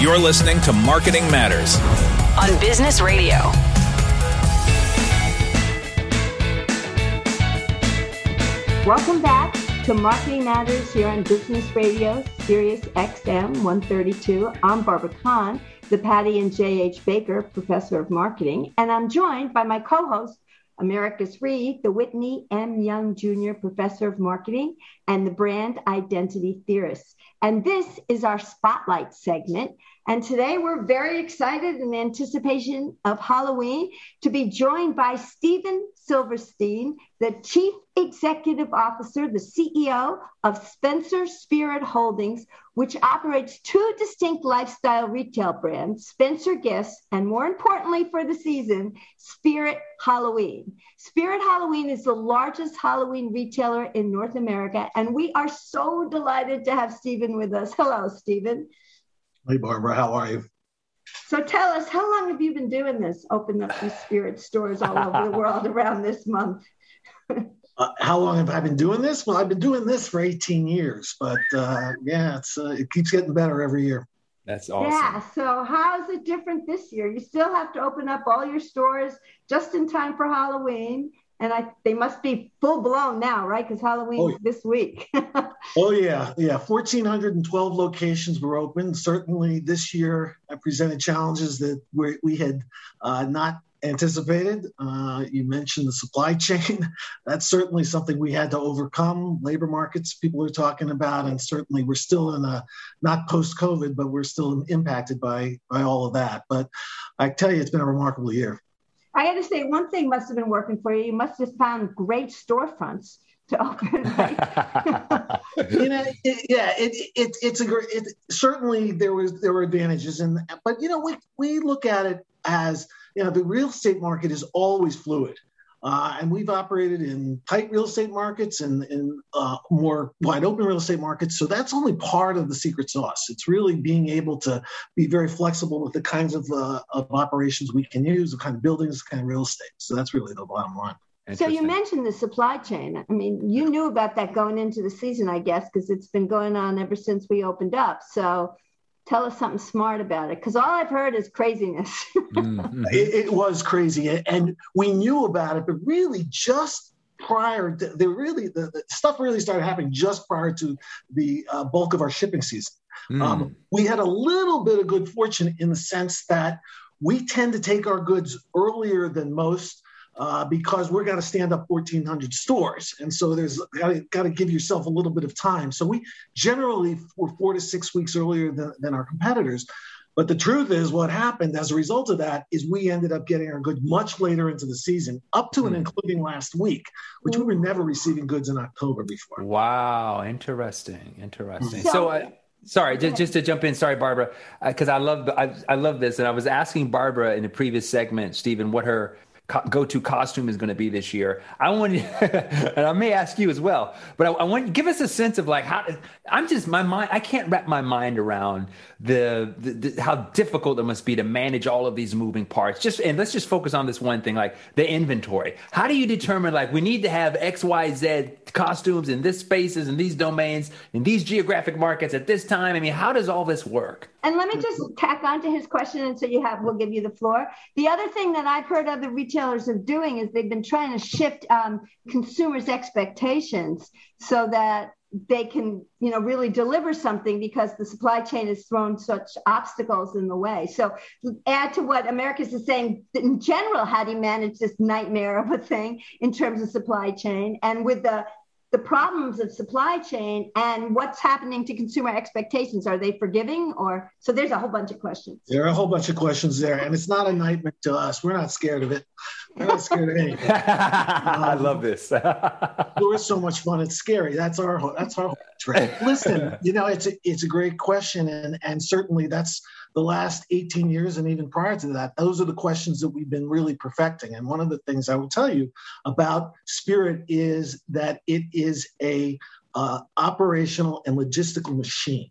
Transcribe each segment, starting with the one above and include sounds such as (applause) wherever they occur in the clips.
You're listening to Marketing Matters on Business Radio. Welcome back to Marketing Matters here on Business Radio, Sirius XM 132. I'm Barbara Kahn, the Patty and J.H. Baker Professor of Marketing, and I'm joined by my co host, Americus Reed, the Whitney M. Young Jr. Professor of Marketing and the Brand Identity Theorist. And this is our Spotlight segment. And today we're very excited in anticipation of Halloween to be joined by Steven Silverstein, the Chief Executive Officer, the CEO of Spencer Spirit Holdings, which operates two distinct lifestyle retail brands, Spencer Gifts, and more importantly for the season, Spirit Halloween. Spirit Halloween is the largest Halloween retailer in North America, and we are so delighted to have Steven with us. Hello, Steven. Hey, Barbara, how are you? So tell us, how long have you been doing this? Open up these spirit stores all over the (laughs) world around this month. uh, how long have I been doing this? Well, I've been doing this for 18 years, but uh, yeah, it's uh, it keeps getting better every year. That's awesome. Yeah. So how is it different this year? You still have to open up all your stores just in time for Halloween, and I they must be full blown now, right? Because Halloween oh, this week. (laughs) oh yeah, yeah. Fourteen hundred and twelve locations were open. Certainly, this year I presented challenges that we, we had uh, not anticipated. Uh, you mentioned the supply chain. (laughs) That's certainly something we had to overcome. Labor markets, people are talking about, and certainly we're still in a not post COVID, but we're still impacted by by all of that. But I tell you, it's been a remarkable year. I got to say, one thing must have been working for you. You must have found great storefronts to open. (laughs) Right? you know, it, yeah, it, it, it's a great. It, certainly, there was there were advantages, and but you know, we we look at it as you know, the real estate market is always fluid. Uh, and we've operated in tight real estate markets and in uh, more wide open real estate markets. So that's only part of the secret sauce. It's really being able to be very flexible with the kinds of, uh, of operations we can use, the kind of buildings, the kind of real estate. So that's really the bottom line. So you mentioned the supply chain. I mean, you knew about that going into the season, I guess, because it's been going on ever since we opened up. So tell us something smart about it because all I've heard is craziness. (laughs) mm-hmm. it, it, was crazy, and we knew about it, but really just prior, to, the really the, the, stuff really started happening just prior to the uh, bulk of our shipping season. Mm. Um, we had a little bit of good fortune in the sense that we tend to take our goods earlier than most uh, because we're going to stand up 1,400 stores. And so there's got to give yourself a little bit of time. So we generally were four to six weeks earlier than, than our competitors. But the truth is, what happened as a result of that is we ended up getting our goods much later into the season, up to and hmm. including last week, which we were never receiving goods in October before. Wow, interesting, interesting. So, so uh, sorry, just, just to jump in. Sorry, Barbara, because uh, I love I, I love this, and I was asking Barbara in the previous segment, Steven, what her go-to costume is going to be this year. I want, (laughs) and I may ask you as well, but I, I want give us a sense of like how I'm just my mind. I can't wrap my mind around the, the, the, how difficult it must be to manage all of these moving parts. Just and let's just focus on this one thing, like the inventory. How do you determine like we need to have X, Y, Z costumes in this spaces and these domains in these geographic markets at this time? I mean, how does all this work? And let me just tack on to his question, and so you have, we'll give you the floor. The other thing that I've heard other retailers are doing is they've been trying to shift um, consumers' expectations so that they can, you know, really deliver something because the supply chain has thrown such obstacles in the way. So, add to what Americus is saying in general, how do you manage this nightmare of a thing in terms of supply chain? And with the the problems of supply chain and what's happening to consumer expectations. Are they forgiving or so there's a whole bunch of questions. There are a whole bunch of questions there. And it's not a nightmare to us. We're not scared of it. We're not scared of anything. Um, (laughs) I love this. (laughs) We're so much fun. It's scary. That's our that's our trick. Listen, you know, it's a it's a great question. And and certainly that's the last 18 years and even prior to that, those are the questions that we've been really perfecting. And one of the things I will tell you about Spirit is that it is a uh, operational and logistical machine.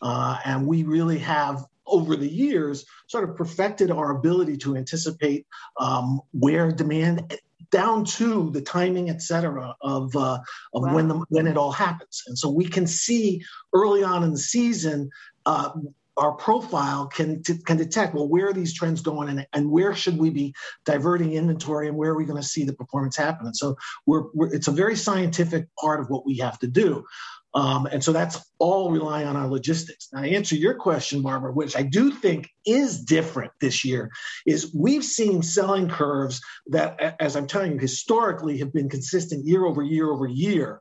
Uh, and we really have over the years sort of perfected our ability to anticipate um, where demand down to the timing, et cetera, of, uh, of wow. when, the, when it all happens. And so we can see early on in the season uh, our profile can can detect well where are these trends going and, and where should we be diverting inventory and where are we going to see the performance happen and so we're, we're, it's a very scientific part of what we have to do um, and so that's all relying on our logistics. Now, to answer your question, Barbara, which I do think is different this year, is we've seen selling curves that, as I'm telling you, historically have been consistent year over year over year.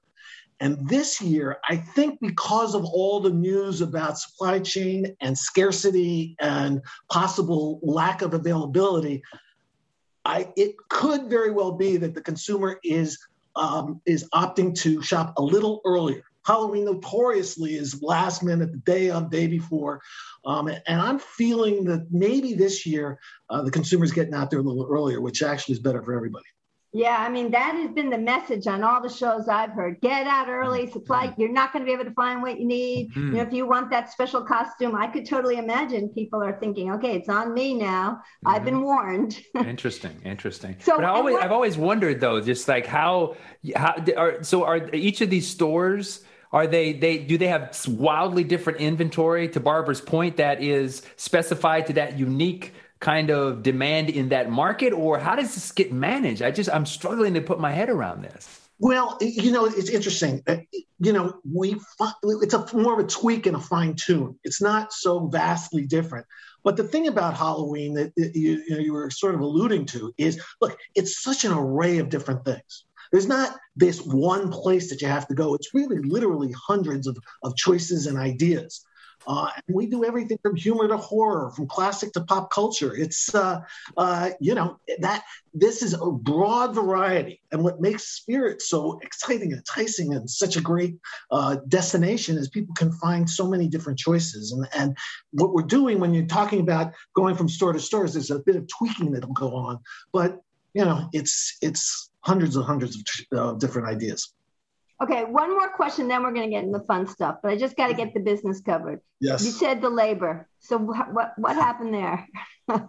And this year, I think because of all the news about supply chain and scarcity and possible lack of availability, I, it could very well be that the consumer is um, is opting to shop a little earlier. Halloween notoriously is last minute, the day of, day before. Um, and I'm feeling that maybe this year uh, the consumer's getting out there a little earlier, which actually is better for everybody. Yeah, I mean that has been the message on all the shows I've heard. Get out early, mm-hmm. supply. You're not going to be able to find what you need. Mm-hmm. You know, if you want that special costume, I could totally imagine people are thinking, okay, it's on me now. Mm-hmm. I've been warned. (laughs) interesting, interesting. So, but I always, what, I've always wondered though, just like how, how are so are each of these stores are they they do they have wildly different inventory to Barbara's point that is specified to that unique kind of demand in that market or how does this get managed? I just I'm struggling to put my head around this. Well, you know, it's interesting. Uh, you know, we it's a more of a tweak and a fine tune. It's not so vastly different. But the thing about Halloween that you, you, know, you were sort of alluding to is, look, it's such an array of different things. There's not this one place that you have to go. It's really literally hundreds of, of choices and ideas. Uh, and we do everything from humor to horror, from classic to pop culture. It's uh, uh, you know that this is a broad variety, and what makes Spirit so exciting, enticing, and such a great uh, destination is people can find so many different choices. And and what we're doing when you're talking about going from store to stores, there's a bit of tweaking that'll go on, but you know it's it's hundreds and hundreds of different ideas. Okay, one more question, then we're going to get into the fun stuff. But I just got to get the business covered. Yes. You said the labor. So wh- what what happened there? (laughs)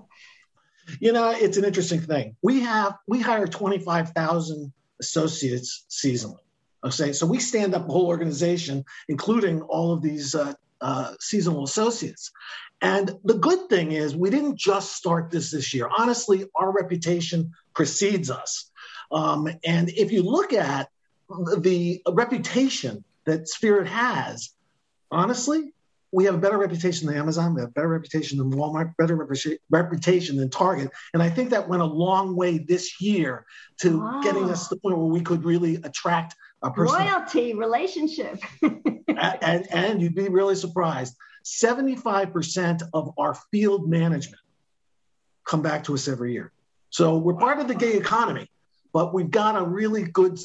you know, it's an interesting thing. We have we hire twenty five thousand associates seasonally. Okay, so we stand up a whole organization, including all of these uh, uh, seasonal associates. And the good thing is, we didn't just start this this year. Honestly, our reputation precedes us. Um, and if you look at the reputation that Spirit has, honestly, we have a better reputation than Amazon, we have a better reputation than Walmart, better reputation than Target. And I think that went a long way this year to wow. getting us to the point where we could really attract a person. Loyalty, relationship. (laughs) and, and, and you'd be really surprised 75% of our field management come back to us every year. So we're part of the gay economy but we've got a really good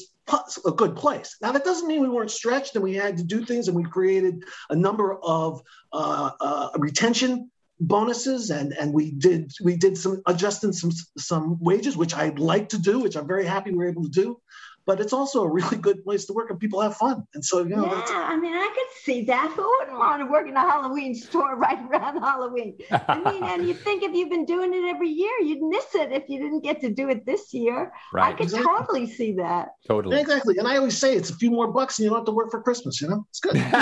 a good place. Now that doesn't mean we weren't stretched and we had to do things, and we created a number of uh, uh, retention bonuses, and and we did we did some adjusting some some wages, which I'd like to do, which I'm very happy we we're able to do but it's also a really good place to work and people have fun. And so, you know, yeah, I mean, I could see that. Who wouldn't want to work in a Halloween store (laughs) right around Halloween? I mean, and you think if you've been doing it every year, you'd miss it if you didn't get to do it this year. Right. I could exactly. totally see that. Totally. Exactly. And I always say it's a few more bucks and you don't have to work for Christmas, you know? It's good. (laughs) yeah,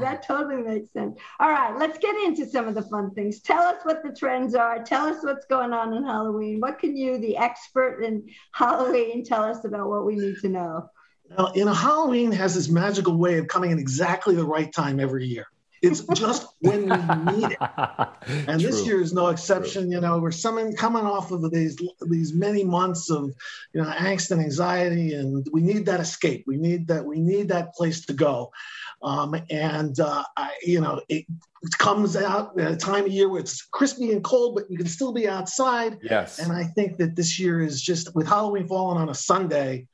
that totally makes sense. All right, let's get into some of the fun things. Tell us what the trends are. Tell us what's going on in Halloween. What can you, the expert in Halloween, tell us about what we need to know. Now, you know, Halloween has this magical way of coming in exactly the right time every year. It's just (laughs) when we need it, and True. this year is no exception. True. You know, we're coming coming off of these these many months of you know angst and anxiety, and we need that escape. We need that. We need that place to go. Um, and uh, I, you know, it, it, comes out at a time of year where it's crispy and cold, but you can still be outside. Yes. And I think that this year is just with Halloween falling on a Sunday.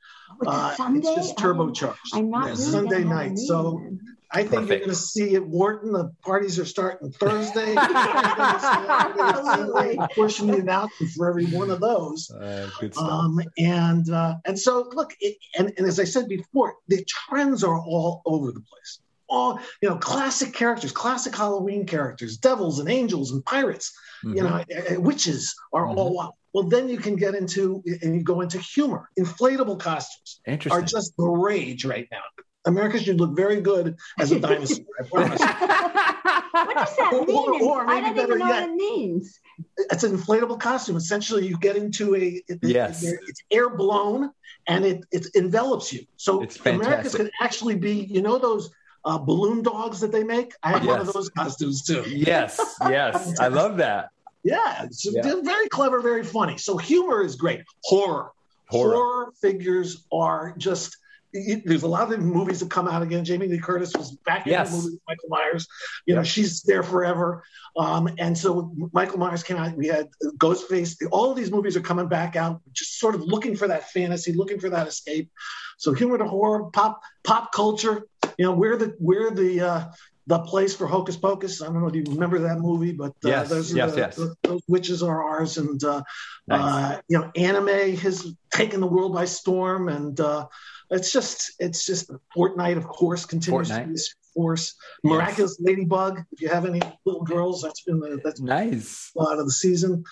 Uh, Sunday? it's just turbocharged. I'm not yeah, really Sunday night. So I think Perfect. you're going to see at Wharton. The parties are starting Thursday. (laughs) pushing the announcement for every one of those. Uh, good stuff. Um, and uh, and so look, it, and, and as I said before, the trends are all over the place. All you know, classic characters, classic Halloween characters, devils and angels and pirates. Mm-hmm. You know, witches are mm-hmm. all well, then you can get into and you go into humor. Inflatable costumes are just the rage right now. Americus should look very good as a dinosaur. I promise. (laughs) what does that mean? Or, or, or I don't even know yet, what it means. It's an inflatable costume. Essentially, you get into a it, yes. It, it's air blown and it it envelops you. So Americus can actually be, you know, those uh, balloon dogs that they make. I have yes. one of those costumes too. Yes, yes, I (laughs) love that. Yeah, it's yeah. very clever, very funny. So humor is great. Horror, horror, horror figures are just. There's a lot of movies that come out again. Jamie Lee Curtis was back in the movie with Michael Myers. You know, she's there forever. Um, and so Michael Myers came out. We had Ghostface. All of these movies are coming back out, just sort of looking for that fantasy, looking for that escape. So humor to horror, pop, pop culture. You know, we're the we're the uh, the place for Hocus Pocus. I don't know if you remember that movie, but uh, yes, those, yes, the, yes. The, those witches are ours. And uh, nice. uh, you know, anime has taken the world by storm, and uh, it's just it's just Fortnite, of course, continues Fortnite. to be force. Miraculous yes. Ladybug. If you have any little girls, that's been the that's nice a lot of the season.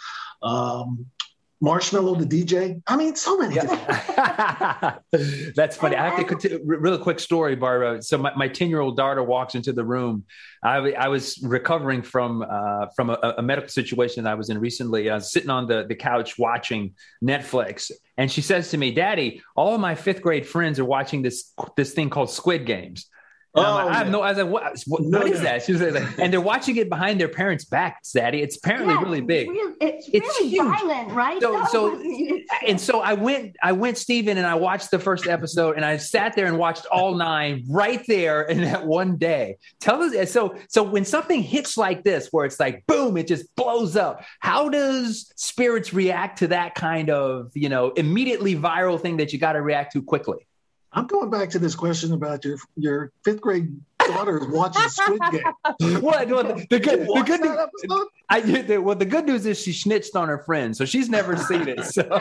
Um, Marshmello, the DJ. I mean, so many. Yeah. (laughs) That's funny. I have to continue. Real quick story, Barbara. So my 10 year old daughter walks into the room. I, I was recovering from uh, from a, a, medical situation that I was in recently. I was sitting on the, the couch watching Netflix, and she says to me, "Daddy, all of my fifth grade friends are watching this this thing called Squid Games." Oh, like, I have oh. no. I was like, what, what, no, what is no. that? She was like, and they're watching it behind their parents' backs, Daddy. It's apparently yeah, really big. It's, it's really huge. violent, right? So, so, (laughs) and so I went, I went, Steven, and I watched the first episode, and I sat there and watched all nine right there in that one day. Tell us, so, so when something hits like this, where it's like boom, it just blows up. How does spirits react to that kind of, you know, immediately viral thing that you got to react to quickly? I'm going back to this question about your your fifth grade daughter is watching Squid Game. (laughs) what? Well, the, the, good, the good news, I, the, well, the good news is she snitched on her friend, so she's never seen it. So. (laughs)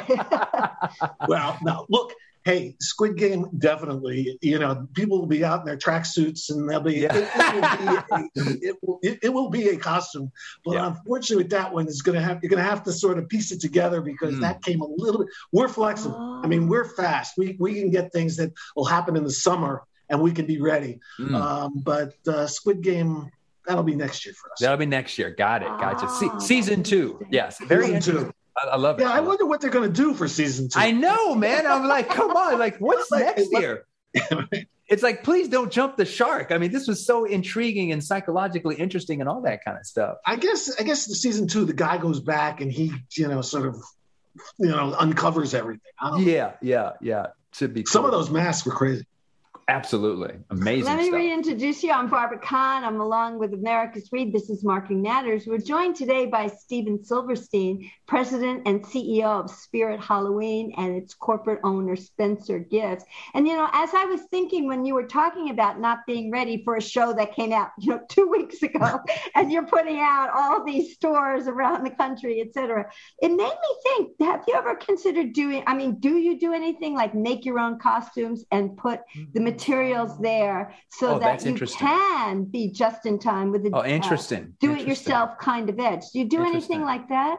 well, now look, hey, Squid Game definitely. You know, people will be out in their tracksuits, and they'll be. Yeah. It, it, will be a, it, will, it, it, will be a costume, but yeah. unfortunately, with that one, it's going to have you're going to have to sort of piece it together because mm. that came a little bit. We're flexible. Oh. I mean, we're fast. We we can get things that will happen in the summer, and we can be ready. Mm. Um, but uh, Squid Game. That'll be next year for us. That'll be next year. Got it. Gotcha. Se- ah, season two. Yes. Very interesting. Two. I, I love it. Yeah, I wonder what they're going to do for season two. I know, man. I'm like, come on, like, what's (laughs) like, next year? it's like, please don't jump the shark. I mean, this was so intriguing and psychologically interesting and all that kind of stuff. I guess, I guess the season two, the guy goes back and he, you know, sort of, you know, uncovers everything. Yeah, yeah, yeah. Should be. Cool. Some of those masks were crazy. Absolutely. Amazing. Let me stuff. reintroduce you. I'm Barbara Kahn. I'm along with Americus Reed. This is Marketing Matters. We're joined today by Steven Silverstein, President and CEO of Spirit Halloween and its corporate owner, Spencer Gifts. And, you know, as I was thinking when you were talking about not being ready for a show that came out, you know, (laughs) two weeks ago, (laughs) and you're putting out all these stores around the country, et cetera, it made me think, have you ever considered doing, I mean, do you do anything like make your own costumes and put the mm-hmm. Materials there so oh, that you can be just in time with the oh, interesting. Uh, do it yourself kind of edge. Do you do anything like that?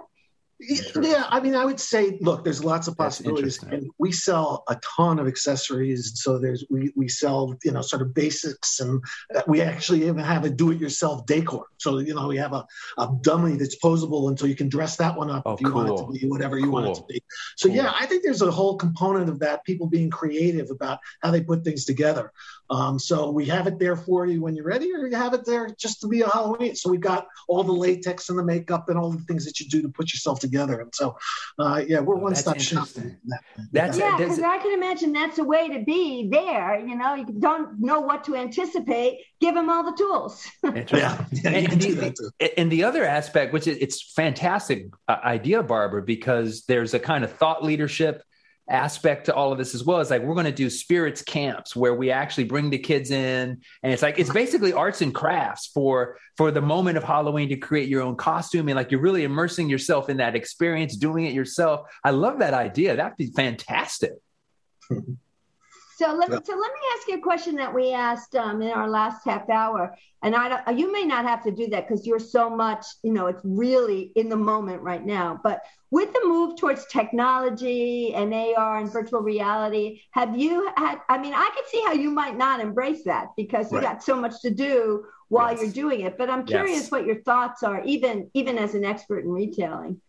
Yeah, I mean, I would say, look, there's lots of possibilities, and we sell a ton of accessories. So there's we we sell you know sort of basics, and uh, we actually even have a do-it-yourself decor. So you know we have a, a dummy that's posable until you can dress that one up oh, if you cool. want it to be whatever you cool. want it to be. So cool. yeah, I think there's a whole component of that, people being creative about how they put things together. Um, so we have it there for you when you're ready, or you have it there just to be a Halloween. So we've got all the latex and the makeup and all the things that you do to put yourself together. And so, uh, yeah, we're oh, one stop shop. That, that's yeah, because I can imagine that's a way to be there. You know, you don't know what to anticipate. Give them all the tools. (laughs) yeah, yeah and, the, and, the, other aspect, which is it's fantastic uh, idea, Barbara, because there's a kind of thought leadership aspect to all of this as well is like we're going to do spirits camps where we actually bring the kids in and it's like it's basically arts and crafts for for the moment of halloween to create your own costume and like you're really immersing yourself in that experience doing it yourself. I love that idea. That'd be fantastic (laughs) So let, so let me ask you a question that we asked um, in our last half hour, and I don't, you may not have to do that because you're so much, you know, it's really in the moment right now. But with the move towards technology and AR and virtual reality, have you had? I mean, I could see how you might not embrace that because you right. got so much to do while yes. you're doing it. But I'm curious yes. what your thoughts are, even even as an expert in retailing.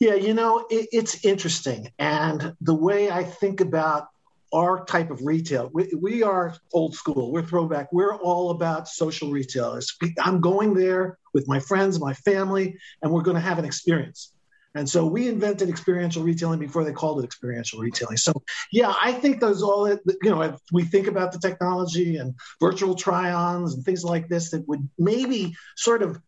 Yeah, you know, it, it's interesting, and the way I think about our type of retail. We, we, are old school. We're throwback. We're all about social retailers. I'm going there with my friends, my family, and we're going to have an experience. And so we invented experiential retailing before they called it experiential retailing. So yeah, I think those all you know, we think about the technology and virtual try-ons and things like this that would maybe sort of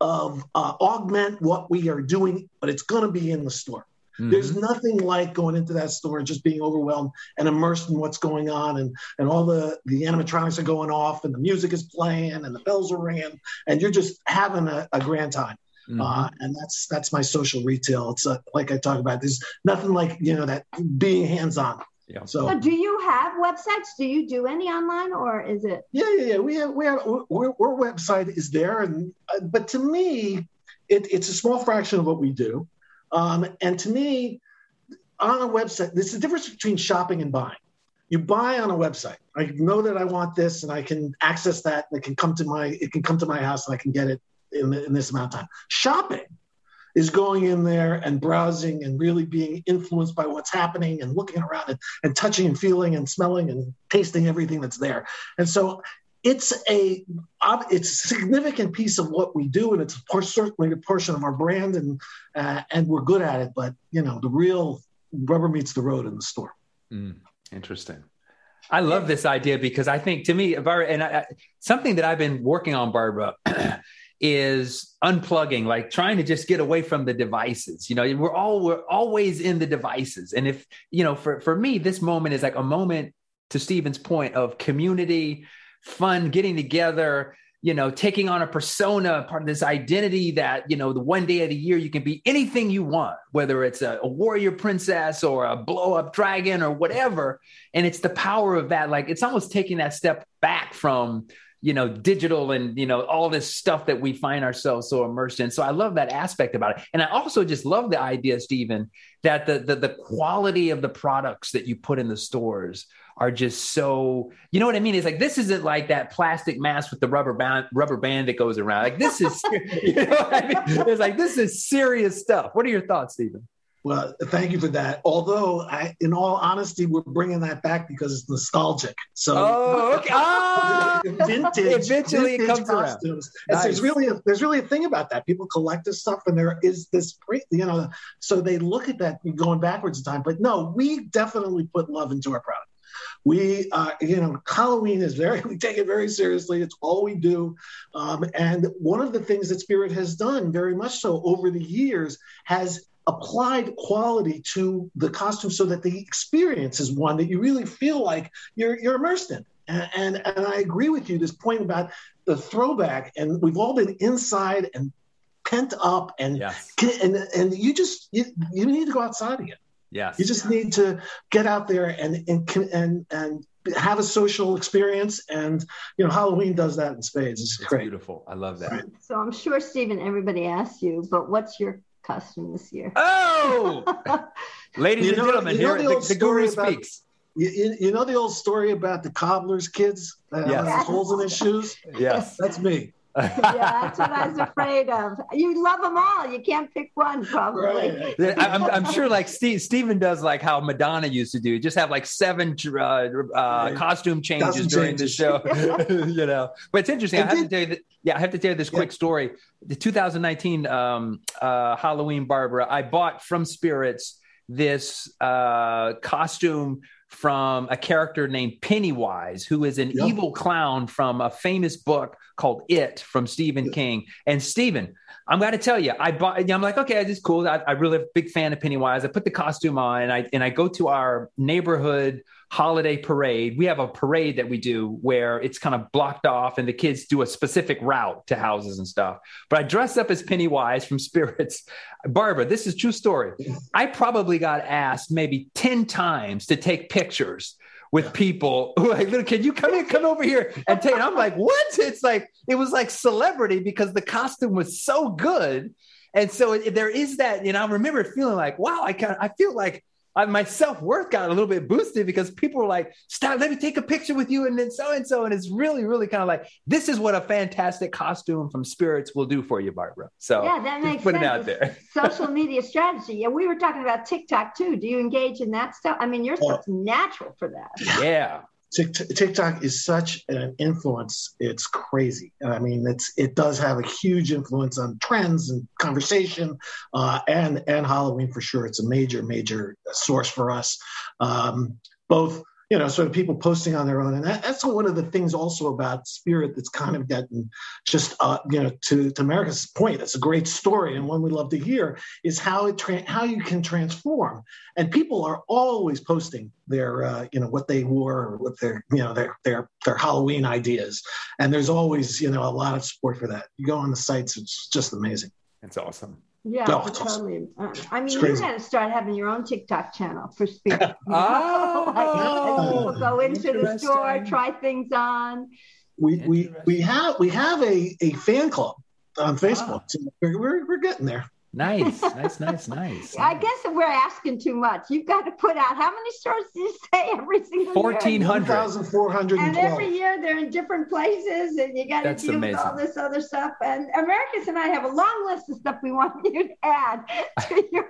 of uh, augment what we are doing, but it's going to be in the store. Mm-hmm. There's nothing like going into that store and just being overwhelmed and immersed in what's going on, and and all the the animatronics are going off, and the music is playing, and the bells are ringing, and you're just having a, a grand time. Mm-hmm. Uh, and that's that's my social retail. It's a, uh, like I talk about. There's nothing like you know that being hands on. Yeah. So, so, do you have websites? Do you do any online, or is it? Yeah, yeah, yeah. We have we have our, our website is there, and uh, but to me, it, it's a small fraction of what we do. Um, and to me, on a website, there's a difference between shopping and buying. You buy on a website. I know that I want this, and I can access that. And it can come to my it can come to my house, and I can get it in, in this amount of time. Shopping is going in there and browsing and really being influenced by what's happening and looking around and, and touching and feeling and smelling and tasting everything that's there. And so it's a it's a significant piece of what we do, and it's certainly a portion of our brand, and uh, and we're good at it. But you know, the real rubber meets the road in the store. Mm, interesting. I love this idea because I think to me, Barbara, and I, something that I've been working on, Barbara, (clears throat) is unplugging, like trying to just get away from the devices. You know, we're all we're always in the devices, and if you know, for for me, this moment is like a moment to Steven's point of community fun getting together you know taking on a persona part of this identity that you know the one day of the year you can be anything you want whether it's a, a warrior princess or a blow up dragon or whatever. And it's the power of that. Like it's almost taking that step back from you know digital and you know all this stuff that we find ourselves so immersed in. So i love that aspect about it. And i also just love the idea steven that the the, the quality of the products that you put in the stores are just so you know what I mean? It's like this isn't like that plastic mask with the rubber band rubber band that goes around. Like this is (laughs) you know what I mean? It's like this is serious stuff. What are your thoughts, Steven? Well, thank you for that. Although, I, in all honesty, we're bringing that back because it's nostalgic. So, oh, okay. (laughs) ah, vintage. Eventually, vintage it comes costumes. around. Nice. There's really a, there's really a thing about that. People collect this stuff, and there is this you know. So they look at that going backwards in time. But no, we definitely put love into our product. We, uh, you know, Halloween is very, (laughs) we take it very seriously. It's all we do. Um, and one of the things that Spirit has done very much so over the years has applied quality to the costume so that the experience is one that you really feel like you're, you're immersed in. And, and, and I agree with you, this point about the throwback, and we've all been inside and pent up and yes. and and you just you, you need to go outside again Yes. You just need to get out there and and and and have a social experience. And you know halloween does that in spades. It's, it's great. beautiful. I love that. So i'm sure steven everybody asks you but what's your costume this year? Oh! (laughs) Ladies you and gentlemen here the, the, the guru about, speaks. You, you, know the old story about the cobbler's kids that yes. have holes in their shoes? Yes. That's me yeah, that's what I was afraid of. You love them all. You can't pick one, probably. Right. I'm, I'm, sure, like Steve, Steven does, like how Madonna used to do, just have like seven uh, uh, costume changes during changes. the show. (laughs) (laughs) you know, but it's interesting. I have to tell you that. Yeah, I have to tell you this quick story. The 2019 um, uh, Halloween, Barbara, I bought from Spirits this uh, costume from a character named Pennywise, who is an yep. evil clown from a famous book called It from Stephen yep. King. And Steven, I'm going to tell you, I bought. I'm like, okay, this is cool. I, I really a big fan of Pennywise. I put the costume on, and I and I go to our neighborhood holiday parade. We have a parade that we do where it's kind of blocked off, and the kids do a specific route to houses and stuff. But I dressed up as Pennywise from (laughs) Spirits. Barbara, this is true story. I probably got asked maybe ten times to take pictures with people who (laughs) like, can you come in, come over here and take? And I'm like, what? It's like it was like celebrity because the costume was so good, and so there is that. You know, I remember feeling like, wow, I kind I feel like I, my self worth got a little bit boosted because people were like, "Stop, let me take a picture with you," and then so and so, and it's really, really kind of like this is what a fantastic costume from Spirits will do for you, Barbara. So yeah, that makes put sense. it out there. Social media strategy. Yeah, we were talking about TikTok too. Do you engage in that stuff? I mean, your stuff's natural for that. Yeah. TikTok is such an influence; it's crazy. I mean, it's it does have a huge influence on trends and conversation, uh, and and Halloween for sure. It's a major major source for us, um, both you know, sort of people posting on their own. And that, that's one of the things also about Spirit that's kind of gotten just, uh, you know, to, to Americus's point, it's a great story and one we love to hear is how it tra- how you can transform. And people are always posting their, uh, you know, what they wore, what their, you know, their their their Halloween ideas. And there's always, you know, a lot of support for that. You go on the sites, it's just amazing. It's awesome. Yeah, Oh, totally. Uh, I mean, you got to start having your own TikTok channel for spirit. (laughs) Oh, like, people go into the store, try things on. We we we have we have a, a fan club on Facebook. Ah. So we're, we're we're getting there. Nice, nice, nice, nice. I guess if we're asking too much, you've got to put out how many stores do you say every single year? Fourteen hundred. 1,412. And every year they're in different places, and you got to That's deal with all this other stuff. And Americus and I have a long list of stuff we want (laughs) you to add to (laughs) your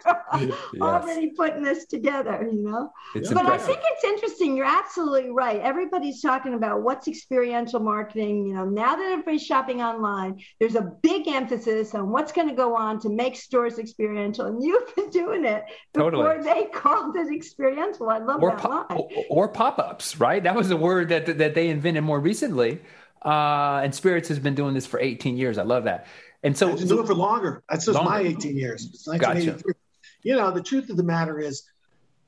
already putting this together. You know. It's But I think it's interesting. You're absolutely right. Everybody's talking about what's experiential marketing. You know, now that everybody's shopping online, there's a big emphasis on what's going to go on to make stores experiential. And you've been doing it before Totally. they called it experiential. I love or that pop, line. or pop-ups, right? That was a word that that they invented more recently. Uh, and Spirits has been doing this for 18 years. I love that. And so, I've been doing it for longer. That's just my 18 years. It's Gotcha. 1983. You know, the truth of the matter is,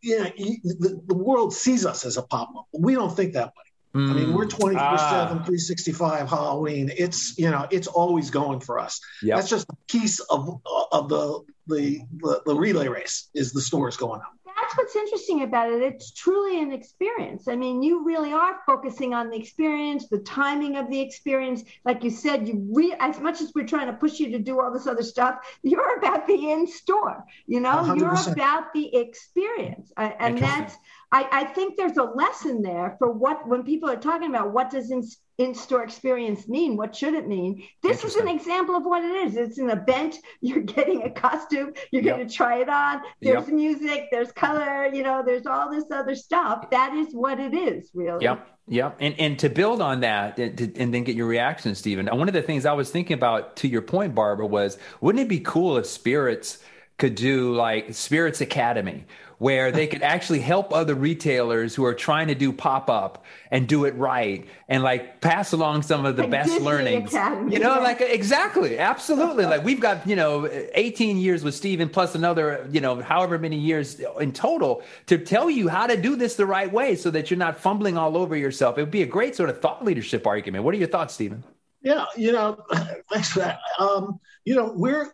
yeah, you- the, the world sees us as a pop up. We don't think that way. I mean, we're 24 Ah. 7, 365 Halloween. It's, you know, it's always going for us. Yep. That's just a piece of, of the, the, the, the relay race is the stores going up That's what's interesting about it. It's truly an experience. I mean, you really are focusing on the experience, the timing of the experience. Like you said, you re- as much as we're trying to push you to do all this other stuff, you're about the in store. You know, you are about the experience, I, and that's. I, I think there's a lesson there for what when people are talking about what does in, in-store experience mean what should it mean? This is an example of what it is. It's an event. (laughs) You're getting a costume. You're Yep. going to try it on. There's music. There's color. You know there's all this other stuff. That is what it is really. Yep. Yep. And and to build on that and, to, and then get your reaction, Steven. One of the things I was thinking about to your point, Barbara, was wouldn't it be cool if spirits could do like Spirits Academy, where they could actually help other retailers who are trying to do pop up and do it right and like pass along some of the Like best Disney learnings. Academy, you know, like exactly, absolutely. like we've got, you know, 18 years with Steven plus another, you know, however many years in total to tell you how to do this the right way so that you're not fumbling all over yourself. It would be a great sort of thought leadership argument. What are your thoughts, Steven? Yeah, you know, (clears throat) thanks for that. Um, you know, we're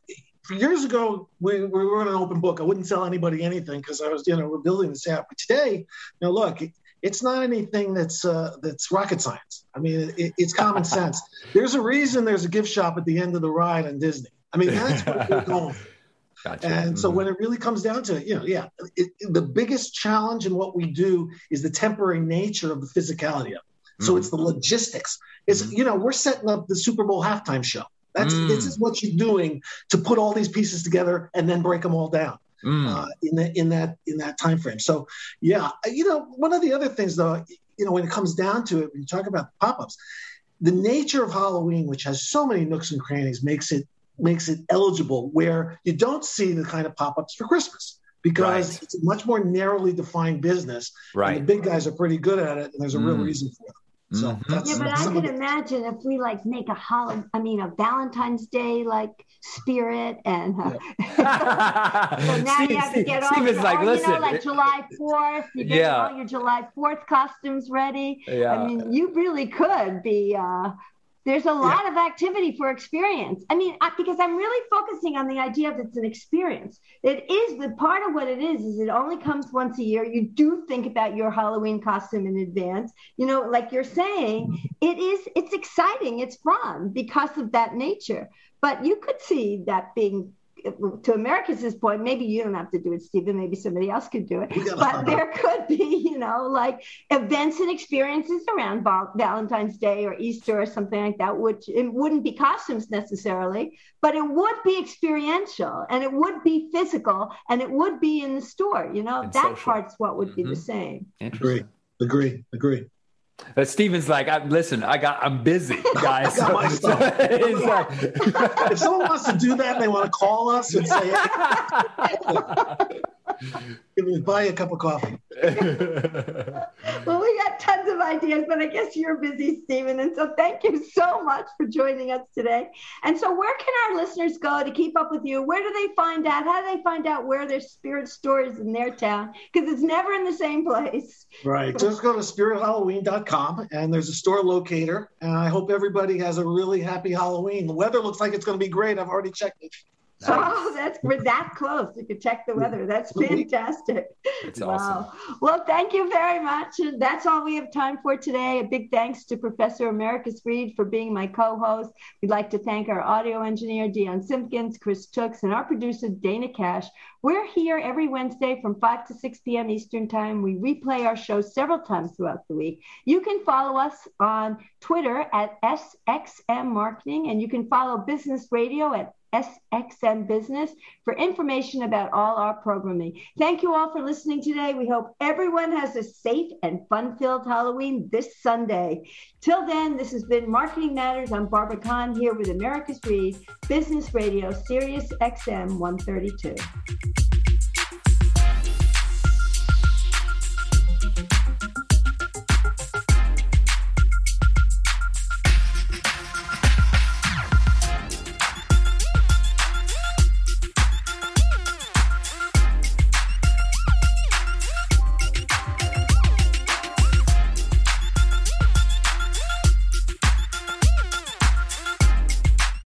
years ago we, we were an open book. I wouldn't tell anybody anything because I was, you know, we're building this app. But today, you know, look, it, it's not anything that's uh, that's rocket science. I mean, it, it's common (laughs) sense. There's a reason there's a gift shop at the end of the ride on Disney. I mean, that's what we're (laughs) going. for. Gotcha. And so Mhm. when it really comes down to it, you know, yeah, it, the biggest challenge in what we do is the temporary nature of the physicality of it. So Mhm. it's the logistics. It's Mhm. you know we're setting up the Super Bowl halftime show. That's Mm. this is what you're doing to put all these pieces together and then break them all down Mm. uh, in that in that in that time frame. So yeah, you know one of the other things though, you know when it comes down to it, when you talk about pop-ups, the nature of Halloween, which has so many nooks and crannies, makes it makes it eligible where you don't see the kind of pop-ups for Christmas because Right. it's a much more narrowly defined business. And right. the big guys are pretty good at it, and there's a real Mm. reason for it. So Mhm. that's, Yeah, but that's I some could the- imagine if we like make a hol I mean, a Valentine's Day like spirit, and uh, (laughs) so now Steve- you have to Steve- get all, Steve is your- like, or, listen. you know, like July Fourth, you get Yeah. all your July Fourth costumes ready. yeah. I mean, you really could be. Uh, there's a lot yeah. of activity for experience. I mean, I, because I'm really focusing on the idea of it's an experience. It is the part of what it is is it only comes once a year. You do think about your Halloween costume in advance. You know, like you're saying, it is it's exciting, it's fun because of that nature. But you could see that being to Americus's point, maybe you don't have to do it, Steven. Maybe somebody else could do it. But there could be, you know, like events and experiences around Valentine's Day or Easter or something like that, which it wouldn't be costumes necessarily, but it would be experiential and it would be physical and it would be in the store. You know, and that social. part's what would mm-hmm. be the mm-hmm. same. Agree. Agree. Agree. But Steven's like, I, listen, I got, I'm busy, (laughs) guys. Got (laughs) stuff. if someone wants to do that, and they want to call us and say, (laughs) buy a cup of coffee. (laughs) well, we got tons of ideas, but I guess you're busy, Steven. And so thank you so much for joining us today. And so, where can our listeners go to keep up with you? Where do they find out? How do they find out where there's spirit stores in their town? Because it's never in the same place. Right. (laughs) Just go to spirithalloween.com and there's a store locator. And I hope everybody has a really happy Halloween. The weather looks like it's going to be great. I've already checked it. Nice. (laughs) Oh, that's we're that close. You can check the weather. That's fantastic. That's wow. awesome. Well, thank you very much. And that's all we have time for today. A big thanks to Professor Americus Reed for being my co-host. We'd like to thank our audio engineer Dion Simpkins, Chris Tooks, and our producer Dana Cash. We're here every Wednesday from 5 to 6 p.m. Eastern Time. We replay our show several times throughout the week. You can follow us on Twitter at SXM Marketing, and you can follow Business Radio at SXM Business for information about all our programming. Thank you all for listening today. We hope everyone has a safe and fun filled Halloween this Sunday. Till then, this has been Marketing Matters. I'm Barbara Kahn here with Americus Reed, Business Radio, Sirius XM 132.